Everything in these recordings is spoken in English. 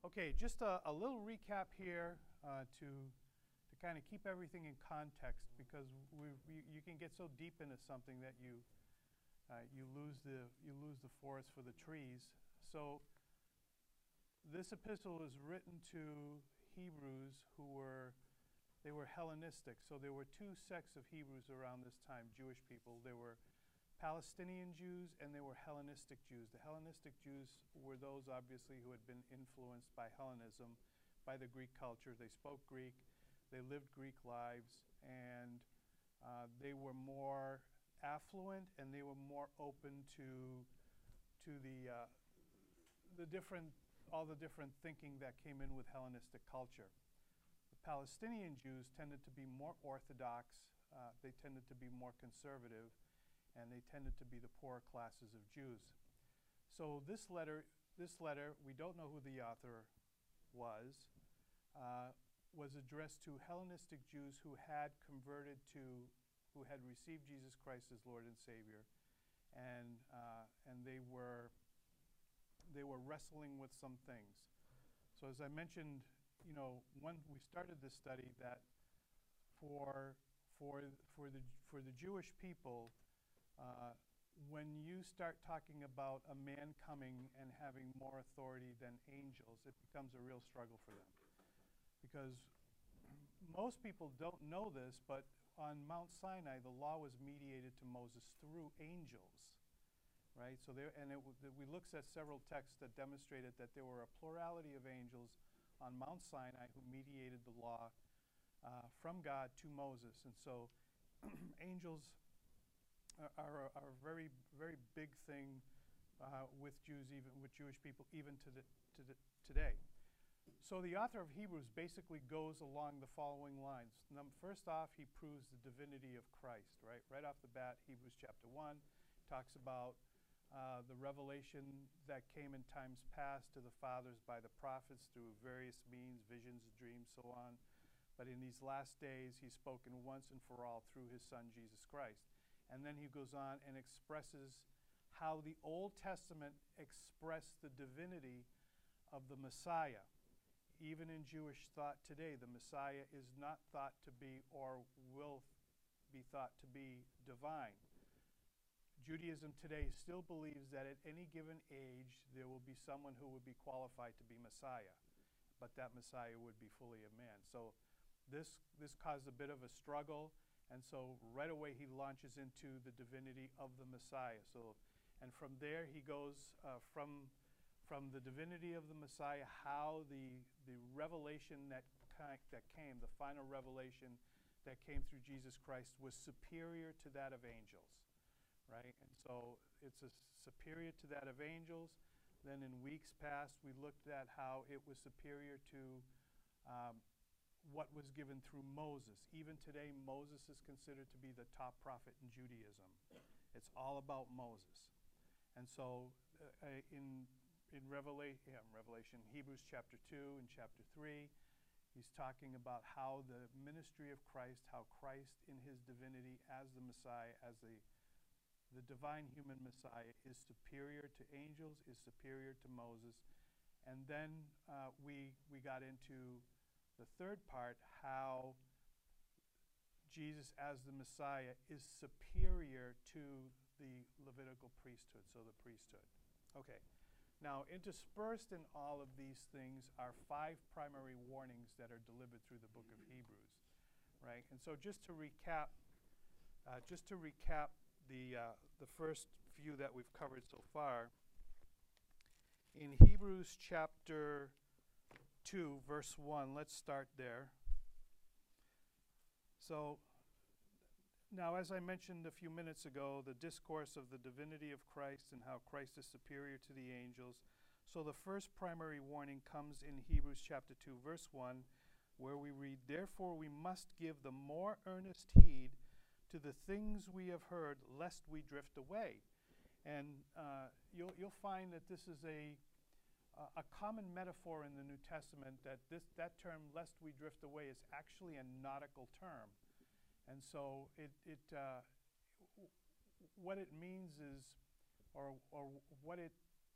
Okay, just a, a little recap here uh, to to kind of keep everything in context because we, we, you can get so deep into something that you uh, you lose the you lose the forest for the trees. So this epistle is written to Hebrews who were they were Hellenistic. So there were two sects of Hebrews around this time, Jewish people. There were Palestinian Jews and there were Hellenistic Jews. The Hellenistic Jews were those obviously who had been influenced by Hellenism, by the Greek culture. They spoke Greek, they lived Greek lives, and uh, they were more affluent and they were more open to to the uh, the different all the different thinking that came in with Hellenistic culture. The Palestinian Jews tended to be more orthodox. Uh, they tended to be more conservative and they tended to be the poorer classes of Jews. So this letter, this letter, we don't know who the author was, uh, was addressed to Hellenistic Jews who had converted to, who had received Jesus Christ as Lord and Savior, and uh, and they were they were wrestling with some things. So as I mentioned, you know, when we started this study, that for for for the for the Jewish people, uh, when you start talking about a man coming and having more authority than angels, it becomes a real struggle for them. Because most people don't know this, but on Mount Sinai, the law was mediated to Moses through angels, right? So there, and it, we looked at several texts that demonstrated that there were a plurality of angels on Mount Sinai who mediated the law uh, from God to Moses, and so angels are, are, a very, very big thing uh, with Jews, even with Jewish people, even to, the, to the, today. So the author of Hebrews basically goes along the following lines. Num- first off, he proves the divinity of Christ, right? Right off the bat, Hebrews chapter 1 talks about uh, the revelation that came in times past to the fathers by the prophets through various means, visions, dreams, so on. But in these last days, he's spoken once and for all through his Son, Jesus Christ. And then he goes on and expresses how the Old Testament expressed the divinity of the Messiah. Even in Jewish thought today, the Messiah is not thought to be or will be thought to be divine. Judaism today still believes that at any given age there will be someone who would be qualified to be Messiah, but that Messiah would be fully a man. So this, this caused a bit of a struggle and so right away he launches into the divinity of the Messiah. So, and from there he goes uh, from, from the divinity of the Messiah, how the, the revelation that, that came, the final revelation that came through Jesus Christ, was superior to that of angels, right? And so it's superior to that of angels. Then in weeks past, we looked at how it was superior to um, what was given through Moses. Even today, Moses is considered to be the top prophet in Judaism. It's all about Moses. And so uh, uh in, in Revelation, yeah, Revelation, Hebrews chapter 2 and chapter 3, he's talking about how the ministry of Christ, how Christ in his divinity as the Messiah, as the, the divine human Messiah, is superior to angels, is superior to Moses. And then uh, we, we got into the third part, how Jesus as the Messiah is superior to the Levitical priesthood, so the priesthood. Okay. Now, interspersed in all of these things are five primary warnings that are delivered through the book of Hebrews, right? And so, just to recap, uh, just to recap the uh, the first few that we've covered so far. In Hebrews chapter 2, verse 1. Let's start there. So, now, as I mentioned a few minutes ago, the discourse of the divinity of Christ and how Christ is superior to the angels. So, the first primary warning comes in Hebrews chapter 2, verse 1, where we read, Therefore, we must give the more earnest heed to the things we have heard, lest we drift away. And uh, you'll, you'll find that this is a a common metaphor in the New Testament that this, that term, lest we drift away, is actually a nautical term. And so it, it, uh, what it means is, or, or what it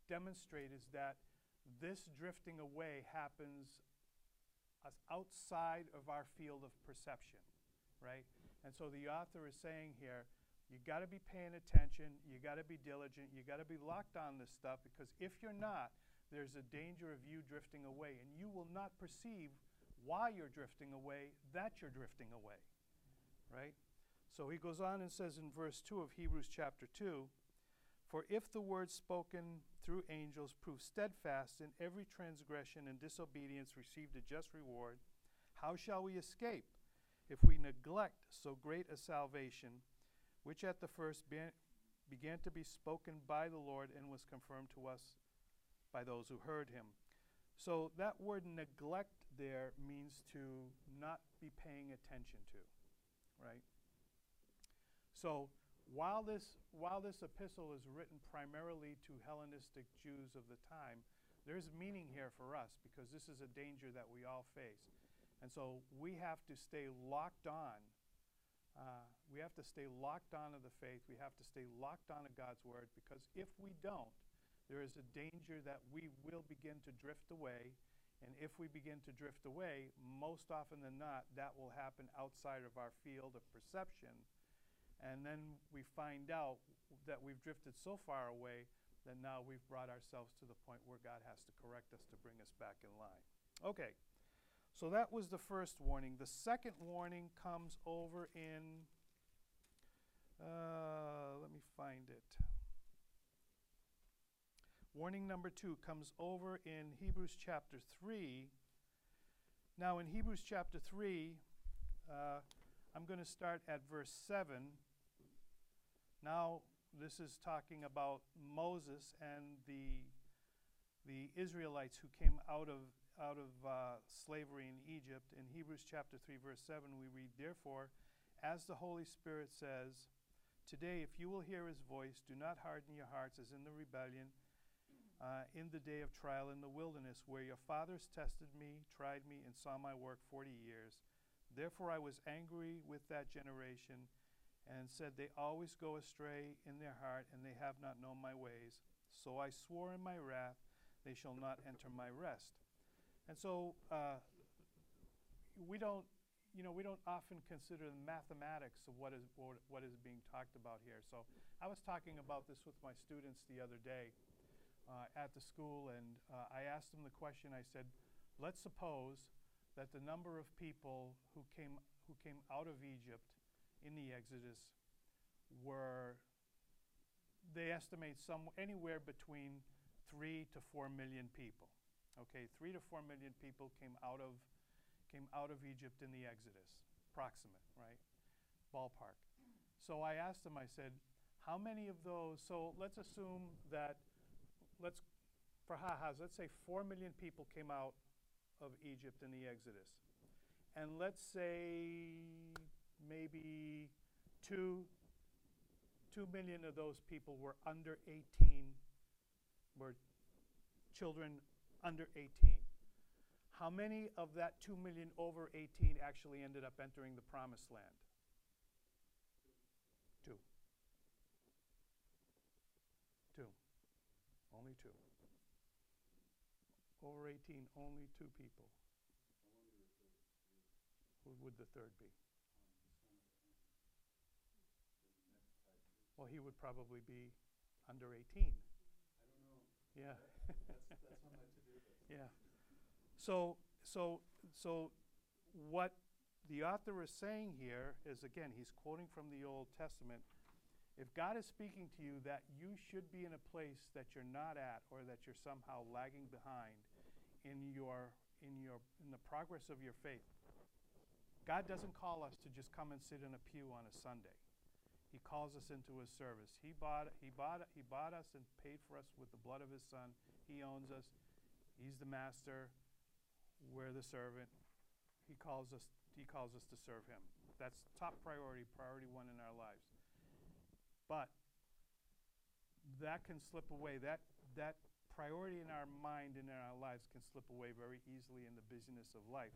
demonstrates is that this drifting away happens us outside of our field of perception, right? And so the author is saying here, you got to be paying attention, you got to be diligent, you got to be locked on this stuff because if you're not, there's a danger of you drifting away and you will not perceive why you're drifting away that you're drifting away, right? So he goes on and says in verse 2 of Hebrews chapter 2 For if the word spoken through angels proved steadfast, in every transgression and disobedience received a just reward, how shall we escape if we neglect so great a salvation, which at the first be- began to be spoken by the Lord and was confirmed to us by those who heard him? So that word neglect there means to not be paying attention to, right? So while this, while this epistle is written primarily to Hellenistic Jews of the time, there's meaning here for us because this is a danger that we all face. And so we have to stay locked on. Uh, we have to stay locked on to the faith. We have to stay locked on to God's word because if we don't, there is a danger that we will begin to drift away. And if we begin to drift away, most often than not, that will happen outside of our field of perception and then we find out that we've drifted so far away that now we've brought ourselves to the point where God has to correct us to bring us back in line. Okay, so that was the first warning. The second warning comes over in, uh, let me find it. Warning number two comes over in Hebrews chapter 3. Now, in Hebrews chapter 3, uh, I'm going to start at verse 7. Now, this is talking about Moses and the, the Israelites who came out of, out of uh, slavery in Egypt. In Hebrews chapter 3, verse 7, we read, Therefore, as the Holy Spirit says, Today, if you will hear his voice, do not harden your hearts as in the rebellion uh, in the day of trial in the wilderness, where your fathers tested me, tried me, and saw my work forty years. Therefore, I was angry with that generation and said, They always go astray in their heart, and they have not known my ways. So I swore in my wrath, They shall not enter my rest. And so uh, we don't. You know, we don't often consider the mathematics of what is what is being talked about here. So, I was talking about this with my students the other day uh, at the school, and uh, I asked them the question. I said, "Let's suppose that the number of people who came who came out of Egypt in the Exodus were, they estimate some anywhere between three to four million people. Okay, three to four million people came out of came out of Egypt in the Exodus, proximate, right? Ballpark. So I asked them, I said, how many of those, so let's assume that, let's, for ha-has, let's say four million people came out of Egypt in the Exodus. And let's say maybe two, two million of those people were under 18, were children under 18. How many of that 2 million over 18 actually ended up entering the promised land? Two. Two. Only two. Over 18, only two people. Who would the third be? Well, he would probably be under 18. Yeah. yeah. So, so, so, what the author is saying here is again, he's quoting from the Old Testament. If God is speaking to you that you should be in a place that you're not at, or that you're somehow lagging behind in your in your in the progress of your faith, God doesn't call us to just come and sit in a pew on a Sunday. He calls us into his service. He bought, he, bought, he bought us and paid for us with the blood of his son. He owns us. He's the master. We're the servant. He calls us, he calls us to serve him. That's top priority, priority one in our lives. But that can slip away. That, that priority in our mind and in our lives can slip away very easily in the busyness of life.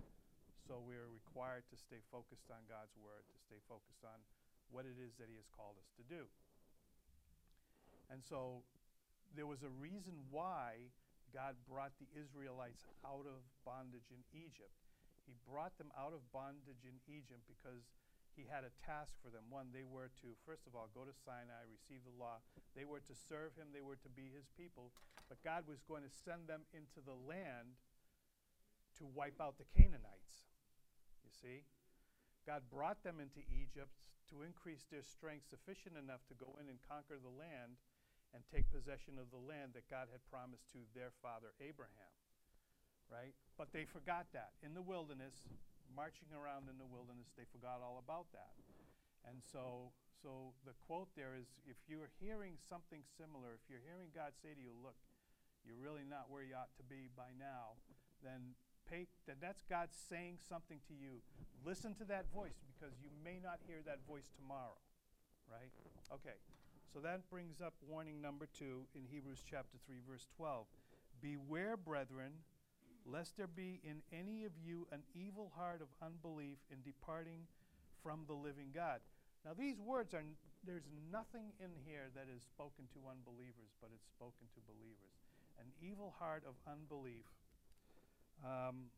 So we are required to stay focused on God's word, to stay focused on what it is that He has called us to do. And so there was a reason why God brought the Israelites out of bondage in Egypt. He brought them out of bondage in Egypt because he had a task for them. One, they were to, first of all, go to Sinai, receive the law. They were to serve him, they were to be his people. But God was going to send them into the land to wipe out the Canaanites. You see? God brought them into Egypt to increase their strength sufficient enough to go in and conquer the land and take possession of the land that God had promised to their father Abraham. Right? But they forgot that. In the wilderness, marching around in the wilderness, they forgot all about that. And so, so the quote there is if you're hearing something similar, if you're hearing God say to you, look, you're really not where you ought to be by now, then pay, then that's God saying something to you. Listen to that voice because you may not hear that voice tomorrow, right? Okay, so that brings up warning number two in Hebrews chapter 3, verse 12. Beware, brethren, lest there be in any of you an evil heart of unbelief in departing from the living God. Now, these words are, there's nothing in here that is spoken to unbelievers, but it's spoken to believers. An evil heart of unbelief um,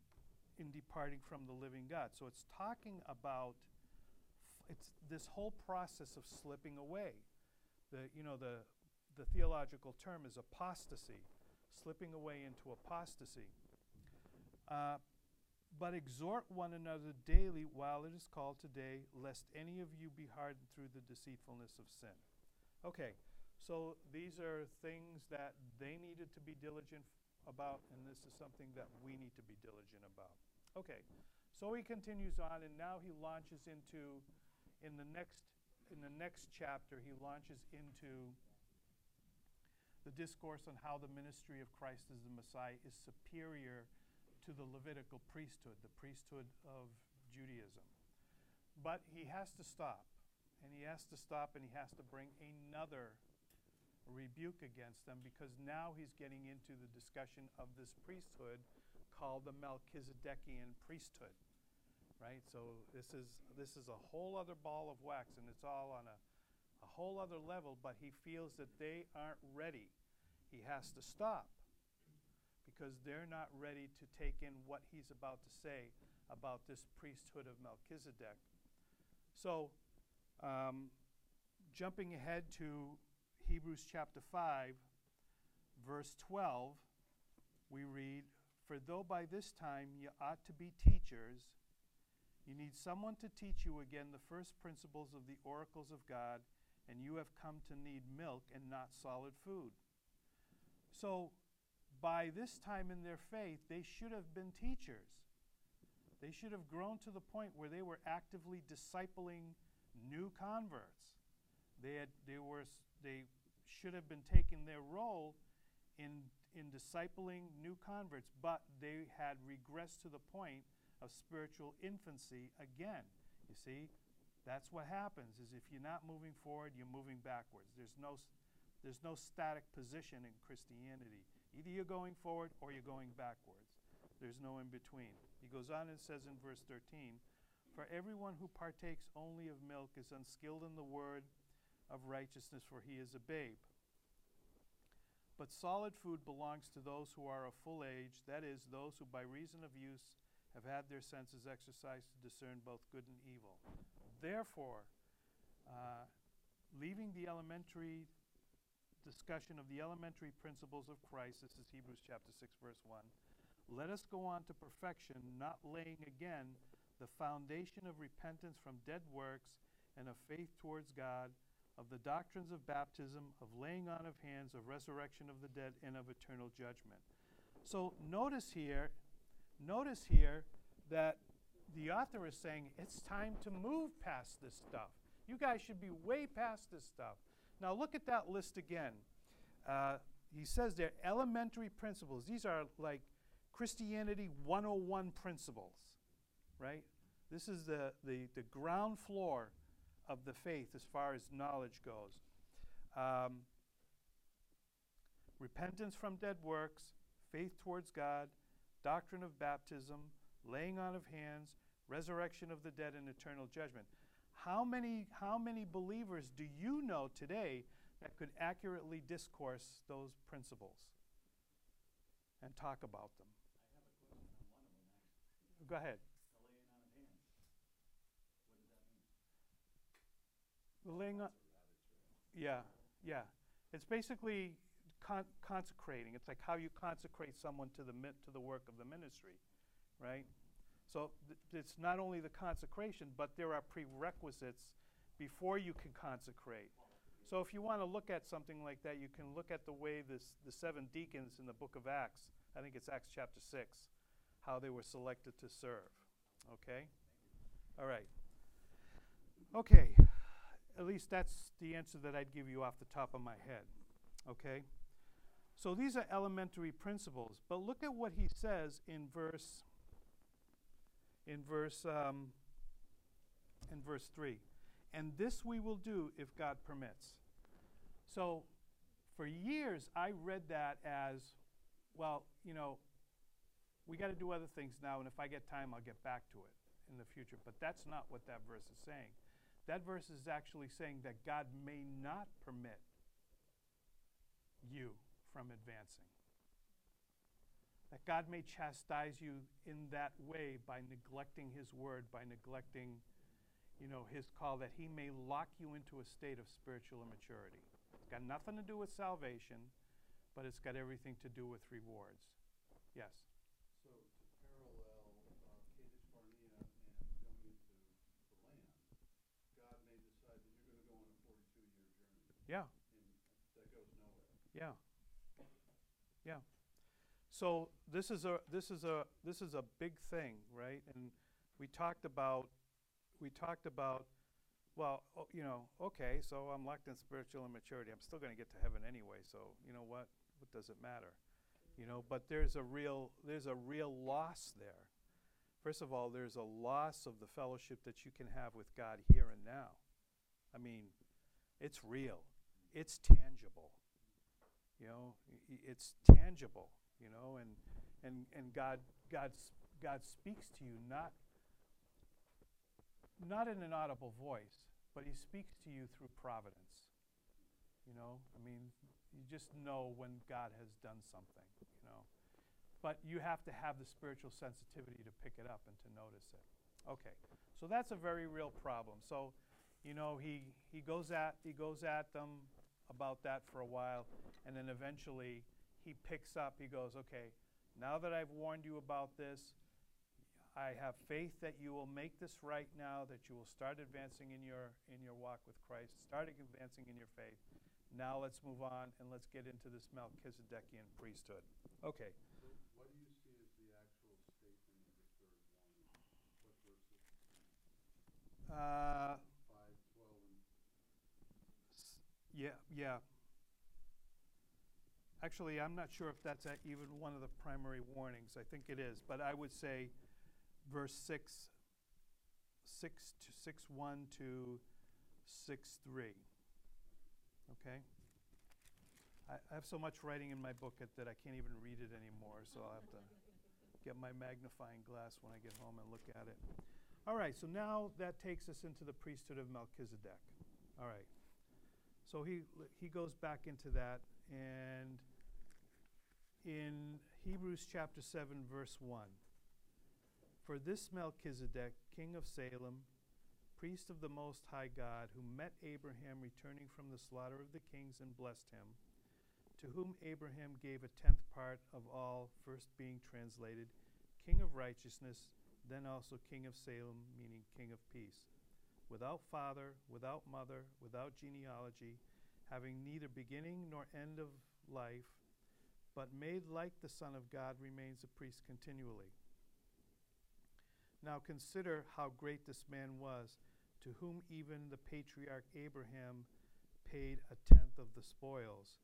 in departing from the living God. So it's talking about it's this whole process of slipping away. The, you know, the, the theological term is apostasy, slipping away into apostasy. Uh, but exhort one another daily while it is called today, lest any of you be hardened through the deceitfulness of sin. Okay, so these are things that they needed to be diligent about, and this is something that we need to be diligent about. Okay, so he continues on, and now he launches into, in the next, in the next chapter, he launches into the discourse on how the ministry of Christ as the Messiah is superior to the Levitical priesthood, the priesthood of Judaism. But he has to stop, and he has to stop, and he has to bring another rebuke against them because now he's getting into the discussion of this priesthood called the Melchizedekian priesthood. Right? So this is this is a whole other ball of wax and it's all on a, a whole other level, but he feels that they aren't ready. He has to stop because they're not ready to take in what he's about to say about this priesthood of Melchizedek. So, um, jumping ahead to Hebrews chapter 5, verse 12, we read, For though by this time you ought to be teachers, you need someone to teach you again the first principles of the oracles of God, and you have come to need milk and not solid food. So, by this time in their faith, they should have been teachers. They should have grown to the point where they were actively discipling new converts. They, had, they, were, they should have been taking their role in, in discipling new converts, but they had regressed to the point of spiritual infancy again. You see, that's what happens is if you're not moving forward, you're moving backwards. There's no, there's no static position in Christianity. Either you're going forward or you're going backwards. There's no in between. He goes on and says in verse 13, For everyone who partakes only of milk is unskilled in the word of righteousness, for he is a babe. But solid food belongs to those who are of full age, that is, those who by reason of use have had their senses exercised to discern both good and evil. Therefore, uh, leaving the elementary discussion of the elementary principles of Christ, this is Hebrews chapter 6, verse 1, let us go on to perfection, not laying again the foundation of repentance from dead works and of faith towards God of the doctrines of baptism, of laying on of hands, of resurrection of the dead, and of eternal judgment. So notice here, notice here that the author is saying it's time to move past this stuff. You guys should be way past this stuff. Now look at that list again. Uh, he says they're elementary principles. These are like Christianity 101 principles, right? This is the, the, the ground floor of the faith as far as knowledge goes. Um, repentance from dead works, faith towards God, doctrine of baptism, laying on of hands, resurrection of the dead, and eternal judgment. How many, how many believers do you know today that could accurately discourse those principles? and talk about them. Go ahead. Laying on hands. What does that The laying on. Yeah, yeah. It's basically con- consecrating. It's like how you consecrate someone to the mi- to the work of the ministry, right? So th- it's not only the consecration, but there are prerequisites before you can consecrate. So if you want to look at something like that, you can look at the way this, the seven deacons in the book of Acts, I think it's Acts chapter 6, how they were selected to serve. Okay? All right. Okay. At least that's the answer that I'd give you off the top of my head. Okay? So these are elementary principles, but look at what he says in verse in verse um, in verse 3 and this we will do if god permits. So for years i read that as well you know we got to do other things now and if i get time i'll get back to it in the future. But that's not what that verse is saying. That verse is actually saying that god may not permit you from advancing that God may chastise you in that way by neglecting His word, by neglecting, you know, His call, that He may lock you into a state of spiritual immaturity. It's got nothing to do with salvation, but it's got everything to do with rewards. Yes. So to parallel uh, Kadesh Barnea and going into the land, God may decide that you're going to go on a 42-year journey, Yeah. and that goes nowhere. Yeah. Yeah. So this is a this is a this is a big thing, right? And we talked about we talked about well, o- you know, okay, so I'm locked in spiritual immaturity. I'm still going to get to heaven anyway, so you know what? What does it matter? You know, but there's a real there's a real loss there. First of all, there's a loss of the fellowship that you can have with God here and now. I mean, it's real. It's tangible. You know, it's tangible, you know, and and and God God God speaks to you not not in an audible voice, but he speaks to you through providence. You know, I mean, you just know when God has done something, you know. But you have to have the spiritual sensitivity to pick it up and to notice it. Okay. So that's a very real problem. So, you know, he he goes at he goes at them about that for a while and then eventually he picks up he goes, "Okay, now that I've warned you about this, I have faith that you will make this right now, that you will start advancing in your in your walk with Christ, starting advancing in your faith. Now let's move on and let's get into this Melchizedekian priesthood. Okay. So what do you see as the actual statement of the third warning? What verses? Uh, 5, 12, and yeah, yeah. Actually, I'm not sure if that's even one of the primary warnings. I think it is, but I would say verse 6 6 to 6 1 to 6 3. Okay? I, I have so much writing in my book that, that I can't even read it anymore, so I'll have to get my magnifying glass when I get home and look at it. All right, so now that takes us into the priesthood of Melchizedek. All right. So he he goes back into that and in Hebrews chapter 7 verse 1 For this Melchizedek king of Salem priest of the most high God who met Abraham returning from the slaughter of the kings and blessed him to whom Abraham gave a tenth part of all first being translated king of righteousness then also king of Salem meaning king of peace. Without father, without mother, without genealogy, having neither beginning nor end of life, but made like the Son of God, remains a priest continually. Now consider how great this man was, to whom even the patriarch Abraham paid a tenth of the spoils.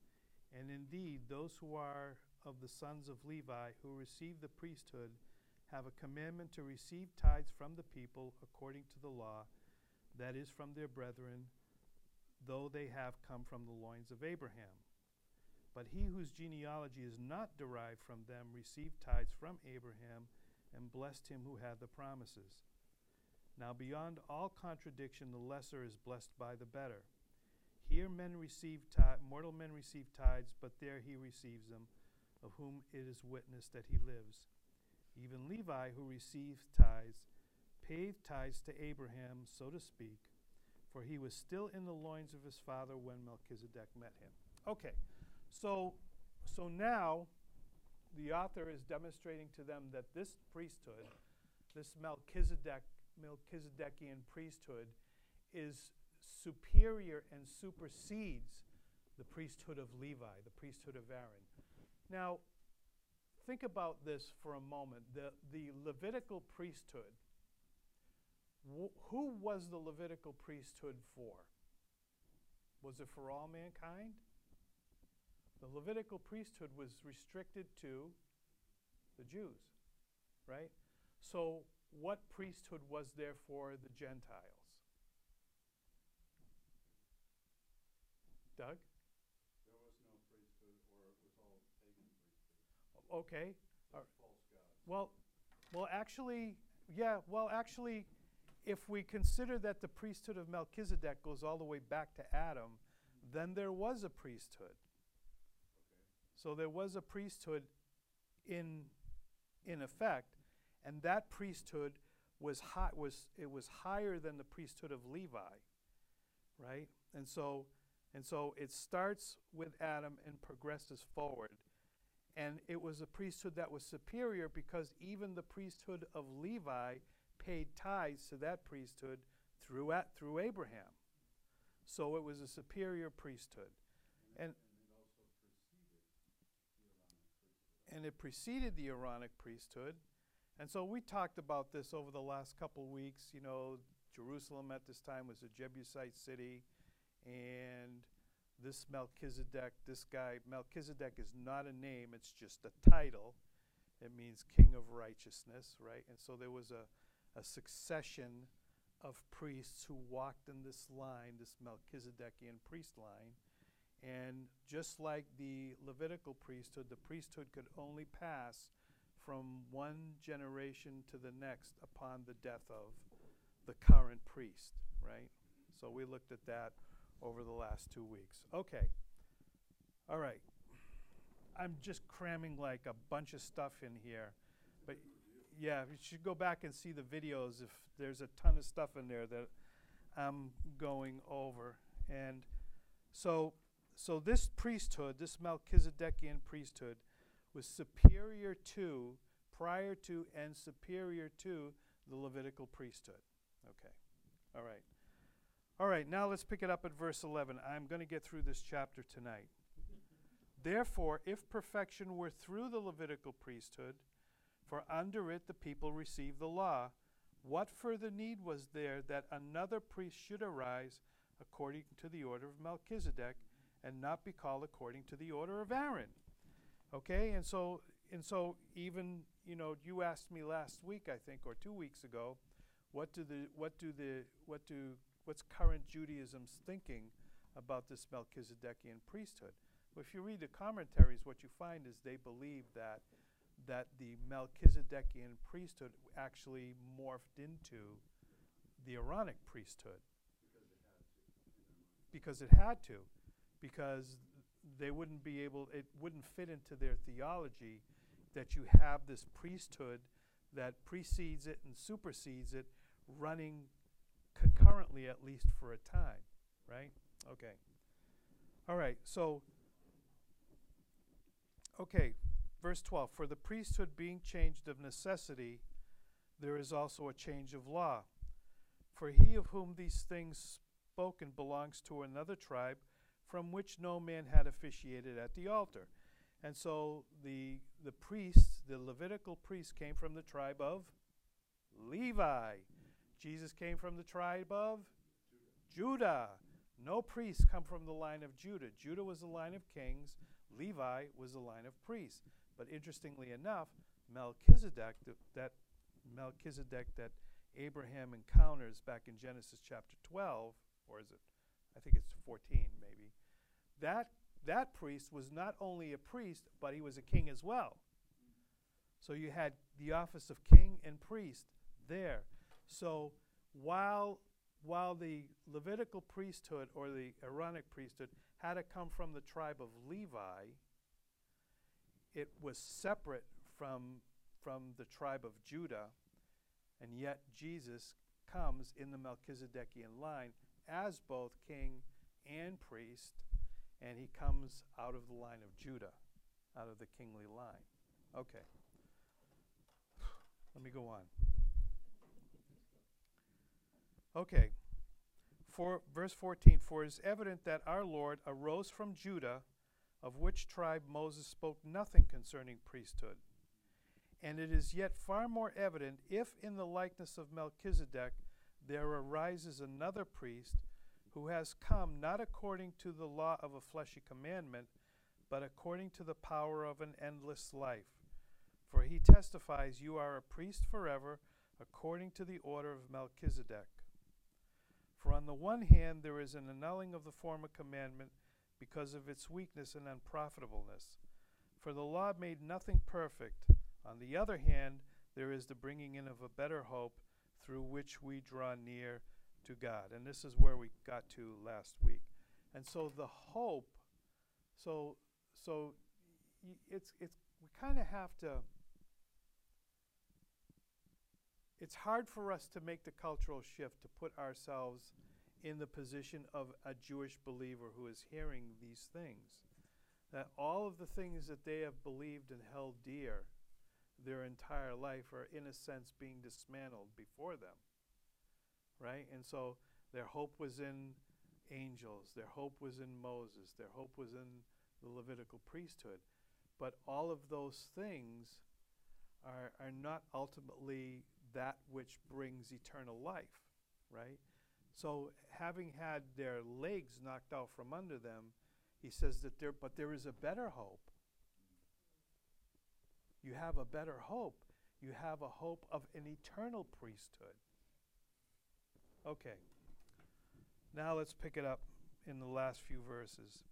And indeed, those who are of the sons of Levi, who receive the priesthood, have a commandment to receive tithes from the people according to the law that is from their brethren, though they have come from the loins of Abraham. But he whose genealogy is not derived from them received tithes from Abraham and blessed him who had the promises. Now, beyond all contradiction, the lesser is blessed by the better. Here men receive ti- mortal men receive tithes, but there he receives them, of whom it is witnessed that he lives. Even Levi, who received tithes, paid tithes to Abraham, so to speak, for he was still in the loins of his father when Melchizedek met him. Okay, so so now the author is demonstrating to them that this priesthood, this Melchizedek Melchizedekian priesthood, is superior and supersedes the priesthood of Levi, the priesthood of Aaron. Now, think about this for a moment. The, the Levitical priesthood, wh- who was the Levitical priesthood for? Was it for all mankind? The Levitical priesthood was restricted to the Jews, right? So, what priesthood was there for the Gentiles? Doug? There was no priesthood, or it was all pagan priesthood. Okay. False gods. Well, well, actually, yeah. Well, actually, if we consider that the priesthood of Melchizedek goes all the way back to Adam, then there was a priesthood. So there was a priesthood in in effect, and that priesthood was high, was it was higher than the priesthood of Levi, right? And so and so it starts with Adam and progresses forward. And it was a priesthood that was superior because even the priesthood of Levi paid tithes to that priesthood through, through Abraham. So it was a superior priesthood. And, and it preceded the Aaronic priesthood. And so we talked about this over the last couple weeks. You know, Jerusalem at this time was a Jebusite city, and this Melchizedek, this guy, Melchizedek is not a name, it's just a title. It means king of righteousness, right? And so there was a, a succession of priests who walked in this line, this Melchizedekian priest line. And just like the Levitical priesthood, the priesthood could only pass from one generation to the next upon the death of the current priest, right? So we looked at that over the last two weeks. Okay. All right. I'm just cramming like a bunch of stuff in here. But yeah, you should go back and see the videos if there's a ton of stuff in there that I'm going over. And so so this priesthood, this Melchizedekian priesthood was superior to prior to and superior to the Levitical priesthood. Okay. All right. All right, now let's pick it up at verse 11. I'm going to get through this chapter tonight. Therefore, if perfection were through the Levitical priesthood, for under it the people received the law, what further need was there that another priest should arise according to the order of Melchizedek and not be called according to the order of Aaron? Okay, and so and so even, you know, you asked me last week, I think, or 2 weeks ago, what do the what do the what do what's current Judaism's thinking about this Melchizedekian priesthood. Well, if you read the commentaries, what you find is they believe that that the Melchizedekian priesthood actually morphed into the Aaronic priesthood because it had to, because they wouldn't be able, it wouldn't fit into their theology that you have this priesthood that precedes it and supersedes it running concurrently at least for a time, right? Okay. All right, so, okay, verse 12 For the priesthood being changed of necessity, there is also a change of law. For he of whom these things spoken belongs to another tribe from which no man had officiated at the altar. And so the, the priests, the Levitical priests, came from the tribe of Levi. Jesus came from the tribe of Judah. No priests come from the line of Judah. Judah was the line of kings, Levi was the line of priests. But interestingly enough, Melchizedek, th- that Melchizedek that Abraham encounters back in Genesis chapter 12, or is it? I think it's 14 maybe. That that priest was not only a priest, but he was a king as well. So you had the office of king and priest there. So while while the Levitical priesthood or the Aaronic priesthood had to come from the tribe of Levi, it was separate from, from the tribe of Judah, and yet Jesus comes in the Melchizedekian line as both king and priest, and he comes out of the line of Judah, out of the kingly line. Okay. Let me go on. Okay. For verse 14, for it is evident that our Lord arose from Judah, of which tribe Moses spoke nothing concerning priesthood. And it is yet far more evident if in the likeness of Melchizedek there arises another priest who has come not according to the law of a fleshy commandment, but according to the power of an endless life. For he testifies, You are a priest forever, according to the order of Melchizedek. For on the one hand, there is an annulling of the former commandment because of its weakness and unprofitableness. For the law made nothing perfect. On the other hand, there is the bringing in of a better hope through which we draw near to God. And this is where we got to last week. And so the hope, so so y- it's it's we kind of have to it's hard for us to make the cultural shift to put ourselves in the position of a Jewish believer who is hearing these things. That all of the things that they have believed and held dear their entire life are, in a sense, being dismantled before them. Right? And so their hope was in angels, their hope was in Moses, their hope was in the Levitical priesthood. But all of those things are, are not ultimately that which brings eternal life, right? So, having had their legs knocked out from under them, he says that there, but there is a better hope. You have a better hope. You have a hope of an eternal priesthood. Okay. Now let's pick it up in the last few verses.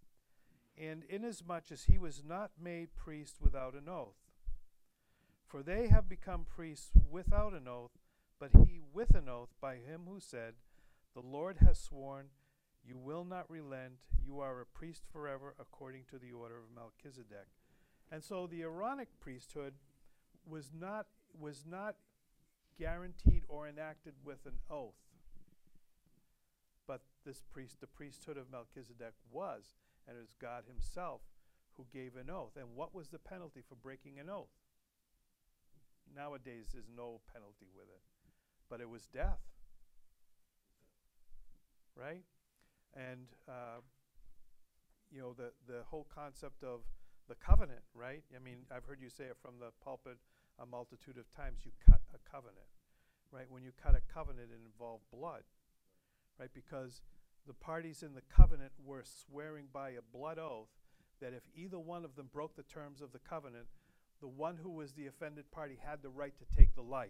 And inasmuch as he was not made priest without an oath, for they have become priests without an oath, but he with an oath by him who said, The Lord has sworn, you will not relent, you are a priest forever according to the order of Melchizedek. And so the Aaronic priesthood was not, was not guaranteed or enacted with an oath. But this priest, the priesthood of Melchizedek was, and it was God himself who gave an oath. And what was the penalty for breaking an oath? Nowadays, there's no penalty with it, but it was death. Right? And, uh, you know, the, the whole concept of the covenant, right? I mean, mm-hmm. I've heard you say it from the pulpit a multitude of times. You cut a covenant, right? When you cut a covenant, it involved blood, right? Because the parties in the covenant were swearing by a blood oath that if either one of them broke the terms of the covenant, the one who was the offended party had the right to take the life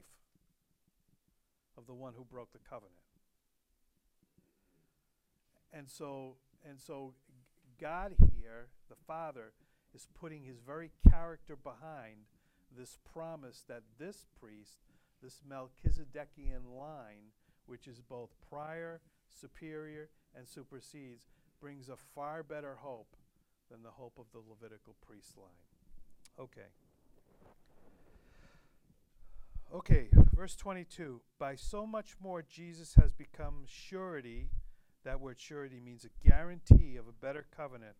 of the one who broke the covenant. And so, and so God here, the Father, is putting his very character behind this promise that this priest, this Melchizedekian line, which is both prior, superior, and supersedes, brings a far better hope than the hope of the Levitical priest line. Okay. Okay, verse 22. By so much more, Jesus has become surety. That word surety means a guarantee of a better covenant.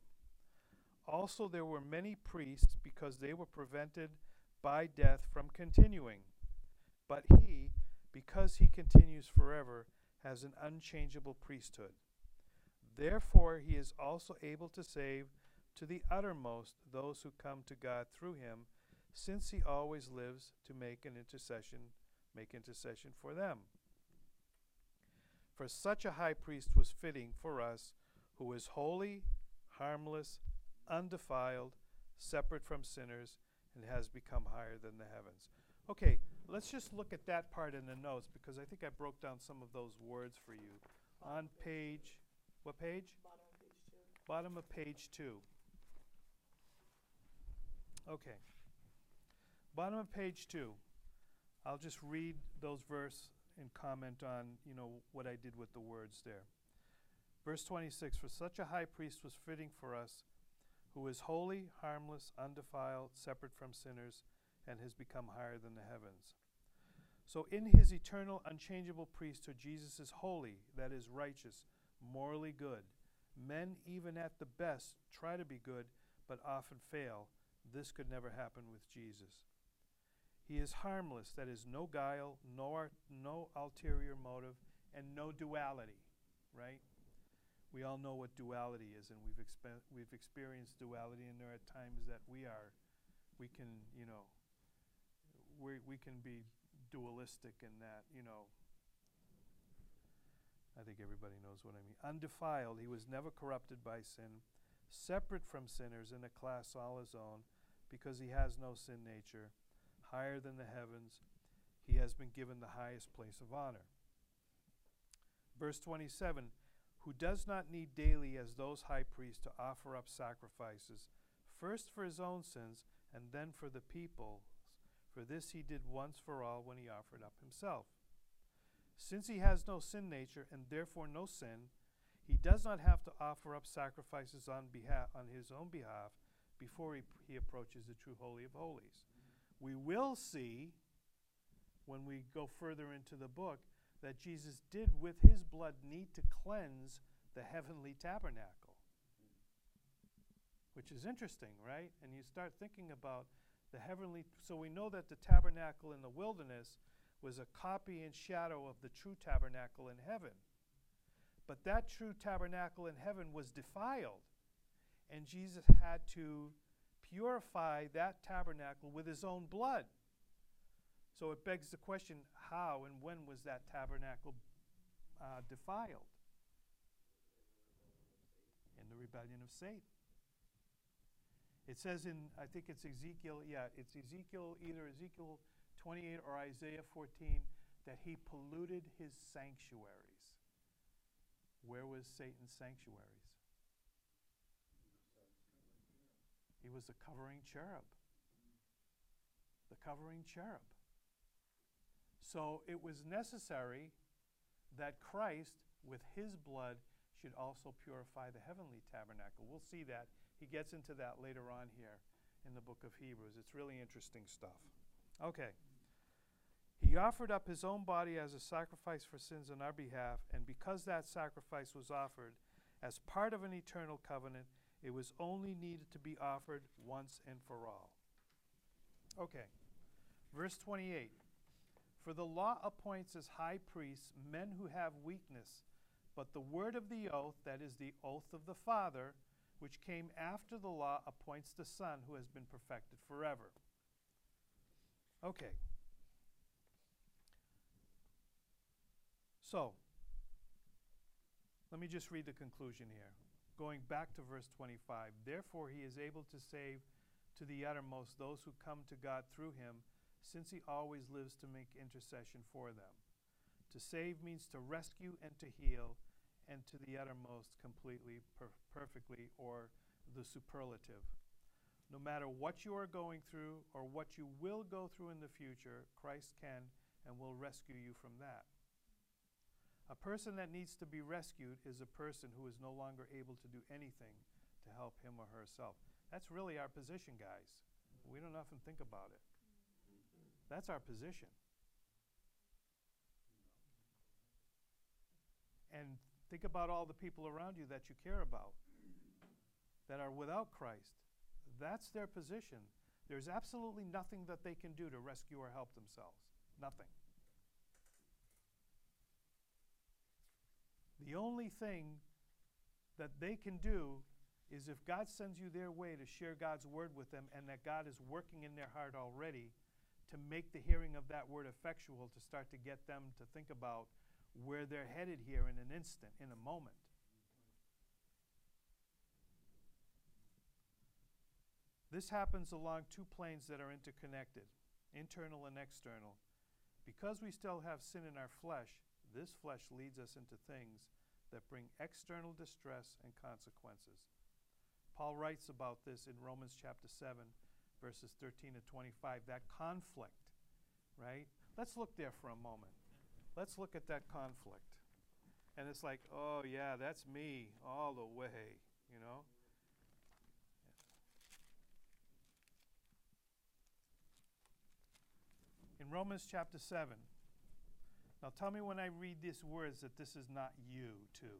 Also, there were many priests because they were prevented by death from continuing. But he, because he continues forever, has an unchangeable priesthood. Therefore, he is also able to save to the uttermost those who come to God through him, since he always lives to make an intercession, make intercession for them. For such a high priest was fitting for us, who is holy, harmless, undefiled, separate from sinners, and has become higher than the heavens. Okay, let's just look at that part in the notes because I think I broke down some of those words for you. On page, what page? Bottom of page two. Bottom of page two. Okay. Bottom of page two. I'll just read those verse and comment on, you know, what I did with the words there. Verse 26 For such a high priest was fitting for us, who is holy, harmless, undefiled, separate from sinners, and has become higher than the heavens. So, in his eternal, unchangeable priesthood, Jesus is holy, that is, righteous, morally good. Men, even at the best, try to be good, but often fail. This could never happen with Jesus. He is harmless, that is, no guile, no, no ulterior motive, and no duality, right? We all know what duality is, and we've, expe- we've experienced duality, and there are times that we are, we can, you know, we, we can be dualistic in that, you know. I think everybody knows what I mean. Undefiled, he was never corrupted by sin, separate from sinners in a class all his own, because he has no sin nature, higher than the heavens, he has been given the highest place of honor. Verse 27 Who does not need daily, as those high priests, to offer up sacrifices, first for his own sins, and then for the people's. For this he did once for all when he offered up himself. Since he has no sin nature, and therefore no sin, he does not have to offer up sacrifices on, behalf, on his own behalf before he, he approaches the true Holy of Holies. We will see when we go further into the book that Jesus did, with his blood, need to cleanse the heavenly tabernacle. Which is interesting, right? And you start thinking about the heavenly. So we know that the tabernacle in the wilderness was a copy and shadow of the true tabernacle in heaven. But that true tabernacle in heaven was defiled. And Jesus had to purify that tabernacle with his own blood. So it begs the question how and when was that tabernacle uh, defiled? In the rebellion of Satan. It says in, I think it's Ezekiel, yeah, it's Ezekiel, either Ezekiel 28 or Isaiah 14, that he polluted his sanctuaries. Where was Satan's sanctuaries? He was the covering cherub. The covering cherub. So it was necessary that Christ, with his blood, should also purify the heavenly tabernacle. We'll see that. He gets into that later on here in the book of Hebrews. It's really interesting stuff. Okay. He offered up his own body as a sacrifice for sins on our behalf, and because that sacrifice was offered as part of an eternal covenant, it was only needed to be offered once and for all. Okay. Verse 28 For the law appoints as high priests men who have weakness, but the word of the oath, that is the oath of the Father, which came after the law, appoints the Son who has been perfected forever. Okay. So, let me just read the conclusion here. Going back to verse 25. Therefore, he is able to save to the uttermost those who come to God through him, since he always lives to make intercession for them. To save means to rescue and to heal, and to the uttermost completely, per- perfectly, or the superlative. No matter what you are going through or what you will go through in the future, Christ can and will rescue you from that. A person that needs to be rescued is a person who is no longer able to do anything to help him or herself. That's really our position, guys. We don't often think about it. That's our position. And think about all the people around you that you care about that are without Christ. That's their position. There's absolutely nothing that they can do to rescue or help themselves. Nothing. The only thing that they can do is if God sends you their way to share God's word with them and that God is working in their heart already to make the hearing of that word effectual, to start to get them to think about where they're headed here in an instant, in a moment. This happens along two planes that are interconnected, internal and external. Because we still have sin in our flesh, this flesh leads us into things that bring external distress and consequences. Paul writes about this in Romans chapter 7, verses 13 to 25, that conflict, right? Let's look there for a moment. Let's look at that conflict. And it's like, oh, yeah, that's me all the way, you know? In Romans chapter 7, now tell me when I read these words that this is not you, too.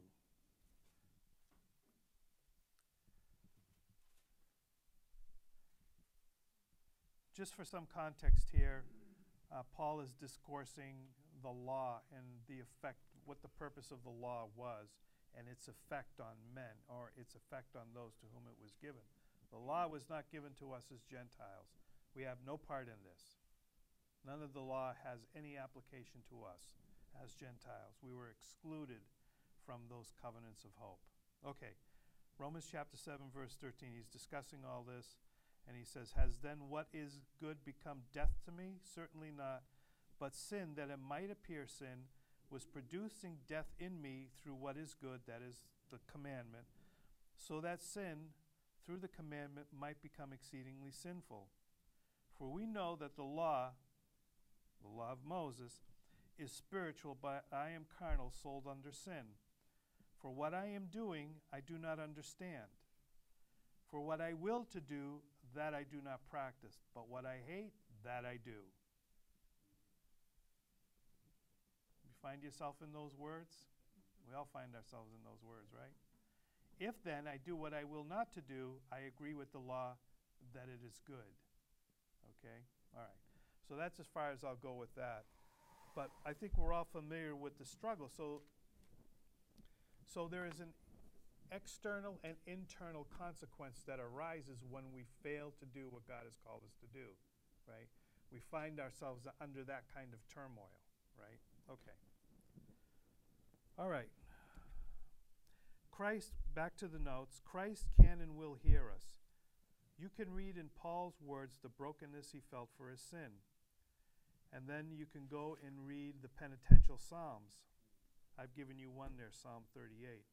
Just for some context here, uh, Paul is discoursing the law and the effect, what the purpose of the law was, and its effect on men, or its effect on those to whom it was given. The law was not given to us as Gentiles. We have no part in this. None of the law has any application to us as Gentiles. We were excluded from those covenants of hope. Okay, Romans chapter 7, verse 13. He's discussing all this, and he says, Has then what is good become death to me? Certainly not. But sin, that it might appear sin, was producing death in me through what is good, that is the commandment, so that sin, through the commandment, might become exceedingly sinful. For we know that the law, the law of Moses, is spiritual, but I am carnal, sold under sin. For what I am doing, I do not understand. For what I will to do, that I do not practice, but what I hate, that I do. You find yourself in those words? We all find ourselves in those words, right? If then I do what I will not to do, I agree with the law that it is good. Okay? All right. So that's as far as I'll go with that. But I think we're all familiar with the struggle. So so there is an external and internal consequence that arises when we fail to do what God has called us to do, right? We find ourselves under that kind of turmoil, right? Okay. All right. Christ, back to the notes. Christ can and will hear us. You can read in Paul's words the brokenness he felt for his sin. And then you can go and read the penitential Psalms. I've given you one there, Psalm 38.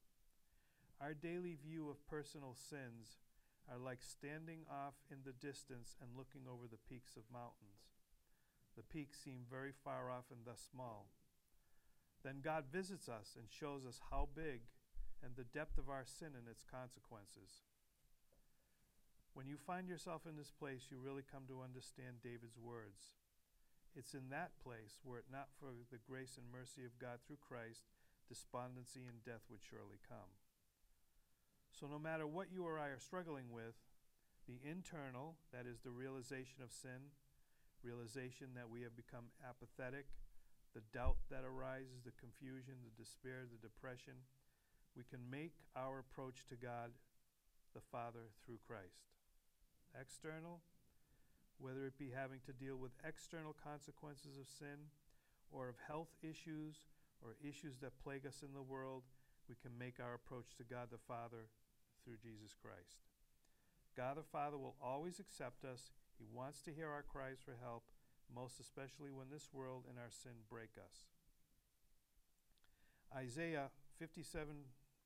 Our daily view of personal sins are like standing off in the distance and looking over the peaks of mountains. The peaks seem very far off and thus small. Then God visits us and shows us how big and the depth of our sin and its consequences. When you find yourself in this place, you really come to understand David's words. It's in that place, were it not for the grace and mercy of God through Christ, despondency and death would surely come. So, no matter what you or I are struggling with, the internal, that is, the realization of sin, realization that we have become apathetic, the doubt that arises, the confusion, the despair, the depression, we can make our approach to God the Father through Christ. External, whether it be having to deal with external consequences of sin or of health issues or issues that plague us in the world, we can make our approach to God the Father through Jesus Christ. God the Father will always accept us. He wants to hear our cries for help, most especially when this world and our sin break us. Isaiah 57,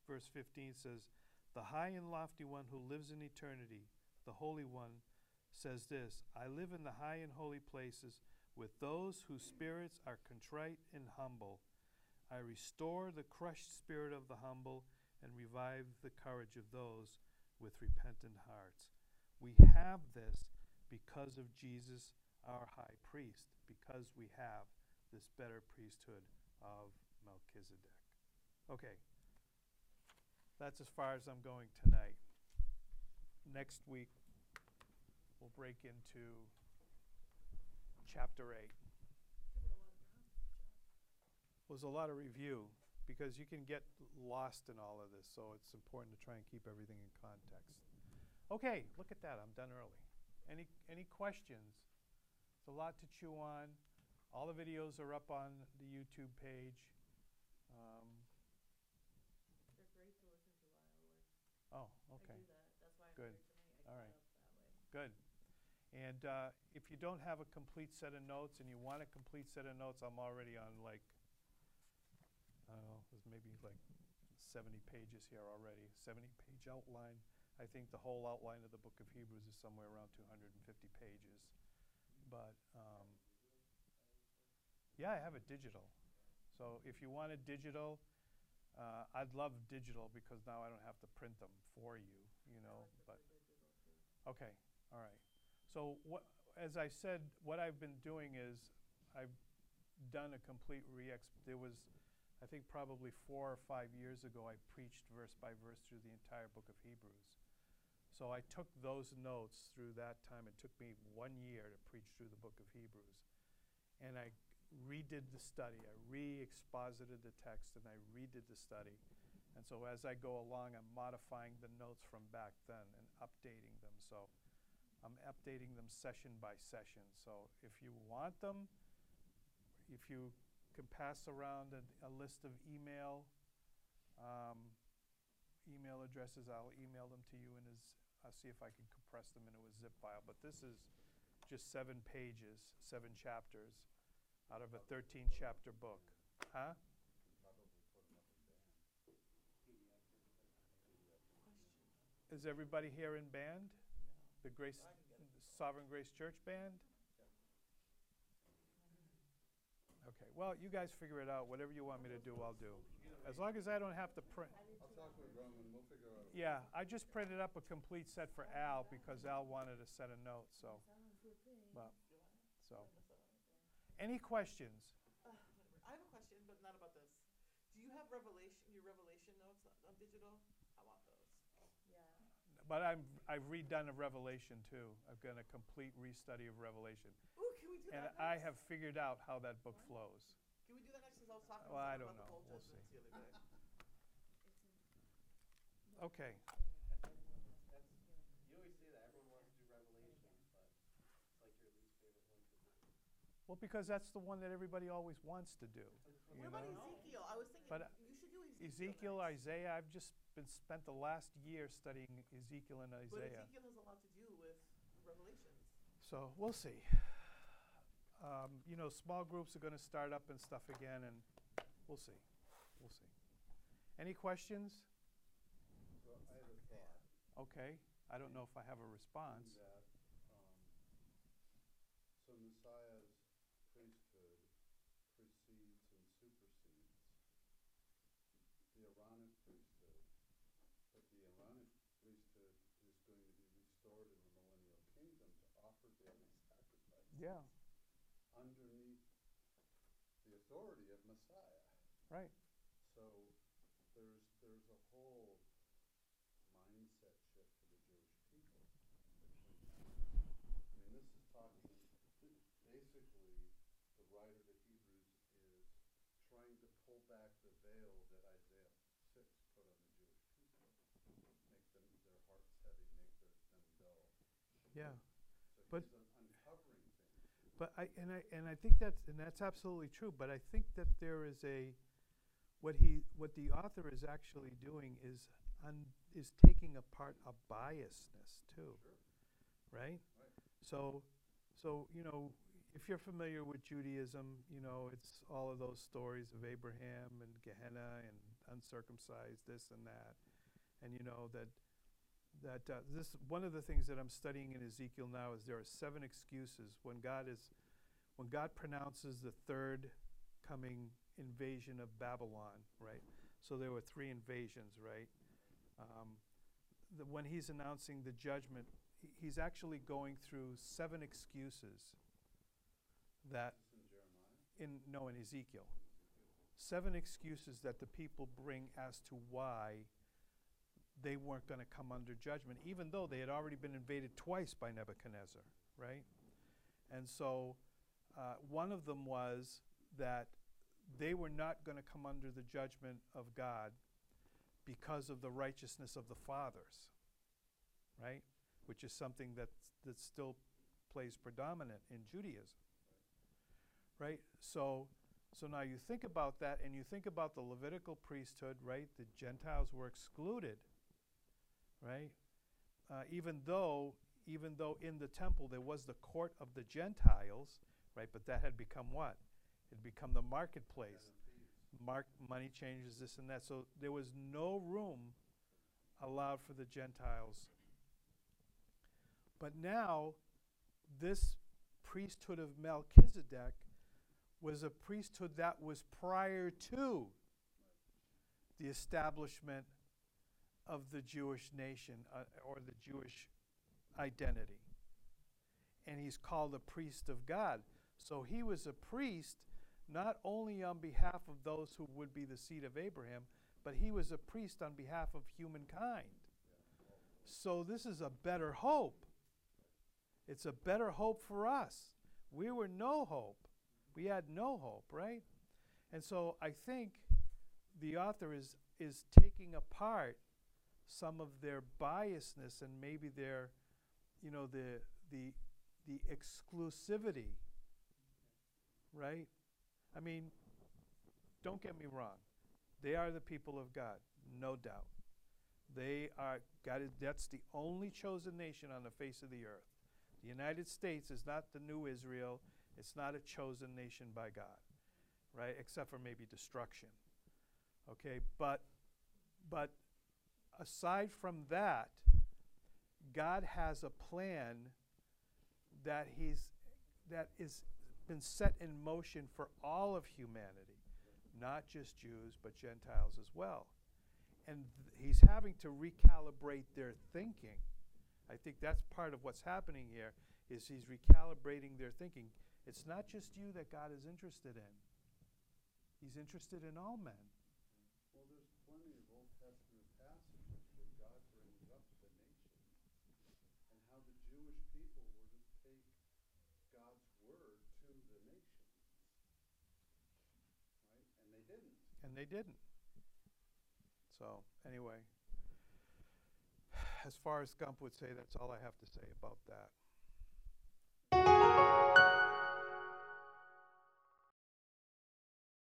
verse 15 says, The high and lofty one who lives in eternity, the Holy One, says this I live in the high and holy places with those whose spirits are contrite and humble. I restore the crushed spirit of the humble and revive the courage of those with repentant hearts. We have this because of Jesus, our high priest, because we have this better priesthood of Melchizedek. Okay, that's as far as I'm going tonight. Next week, we'll break into chapter 8. was a lot of review because you can get lost in all of this, so it's important to try and keep everything in context. Okay, look at that. I'm done early. Any any questions? It's a lot to chew on. All the videos are up on the YouTube page. Um, They're great to listen to while I work. oh, I okay, do that. That's why I'm Good. here tonight. I All right. up that way. good. And uh, if you don't have a complete set of notes and you want a complete set of notes, I'm already on like I know, there's maybe like 70 pages here already, 70 page outline. I think the whole outline of the book of Hebrews is somewhere around 250 pages. But um, yeah, I have it digital. So if you want it digital, uh, I'd love digital because now I don't have to print them for you, you know. But prefer digital too. Okay, all right. So what, as I said, what I've been doing is I've done a complete re There was, I think, probably four or five years ago, I preached verse by verse through the entire book of Hebrews. So I took those notes through that time. It took me one year to preach through the book of Hebrews. And I redid the study. I re exposited the text and I redid the study. And so as I go along, I'm modifying the notes from back then and updating them. So I'm updating them session by session. So if you want them, if you can pass around a, a list of email um, email addresses, I'll email them to you and as I'll see if I can compress them into a zip file. But this is just seven pages, seven chapters out of a 13 chapter book. Huh? Is everybody here in band? The Grace, Sovereign Grace Church Band? Okay, well, you guys figure it out. Whatever you want me to do, I'll do. As long as I don't have to print. I'll talk with Roman, we'll figure out. a- Yeah, I just printed up a complete set for Al because Al wanted a set of notes, so, Sounds good thing. but, so. Any questions? Uh. I have a question, but not about this. Do you have Revelation, your Revelation notes on, on digital? I want those. Yeah. But I'm, I've redone a Revelation too. I've done a complete restudy of Revelation. Ooh, can we do And that I next? have figured out how that book flows. Can we do that next? Because I was talking Well, I don't about know. the We'll bowl judgments the other day. Okay, you always say that, everyone wants to do Revelations, but it's like your least favorite one to do. well, because that's the one that everybody always wants to do. you What about know? Ezekiel? I was thinking But, uh, do Ezekiel, Ezekiel. Isaiah, I've just been, spent the last year studying Ezekiel and But Isaiah. Ezekiel has a lot to do with Revelations. So we'll see. Um, you know, small groups are going to start up and stuff again, and we'll see. We'll see. Any questions? So I have a thought. Okay. I don't know if I have a response. in that, um, so Messiah's priesthood precedes and supersedes the Aaronic priesthood, but the Aaronic priesthood is going to be restored in the millennial kingdom to offer daily sacrifices Yeah. underneath the authority of Messiah. Right. So there's, there's a whole mindset shift for the Jewish people. I mean, this is talking, basically, the writer to Hebrews is trying to pull back the veil that Isaiah six put on the Jewish people. Make them, their hearts heavy, make their, them dull. Yeah. So But- he's un- uncovering things. But I and I and I think that's and that's absolutely true. But I think that there is a what he what the author is actually doing is un, is taking apart a biasness too, right? Right. So so you know if you're familiar with Judaism, you know it's all of those stories of Abraham and Gehenna and uncircumcised this and that, and you know that that uh, this one of the things that I'm studying in Ezekiel now is there are seven excuses when God is when God pronounces the third coming invasion of Babylon, right? So there were three invasions, right? Um, the, when he's announcing the judgment, he- he's actually going through seven excuses that in in no in Ezekiel. Seven excuses that the people bring as to why they weren't going to come under judgment, even though they had already been invaded twice by Nebuchadnezzar, right? And so uh, one of them was that they were not going to come under the judgment of God because of the righteousness of the fathers, right? Which is something that that still plays predominant in Judaism, right? So, so now you think about that, and you think about the Levitical priesthood, right? The Gentiles were excluded, right? Uh, even though, even though in the temple there was the court of the Gentiles, right? But that had become what? It had become the marketplace. Mark money changes, this and that. So there was no room allowed for the Gentiles. But now, this priesthood of Melchizedek was a priesthood that was prior to the establishment of the Jewish nation uh, or the Jewish identity. And he's called a priest of God. So he was a priest not only on behalf of those who would be the seed of Abraham, but he was a priest on behalf of humankind. So this is a better hope. It's a better hope for us. We were no hope. We had no hope, right? And so I think the author is is taking apart some of their biasness and maybe their you know the the the exclusivity right? I mean don't get me wrong. They are the people of god no doubt. They are god is, that's the only chosen nation on the face of the earth. The united states is not the new israel. It's not a chosen nation by god right? Except for maybe destruction okay? But but aside from that god has a plan that he's that is been set in motion for all of humanity not just jews but gentiles as well. And th- he's having to recalibrate their thinking. I think that's part of what's happening here is he's recalibrating their thinking. It's not just you that god is interested in. He's interested in all men Well, there's plenty of Old Testament passages where God brings up the nations and how the Jewish people were to take God's word to the nations. Right? And they didn't. and they didn't. So, anyway, as far as Gump would say, that's all I have to say about that.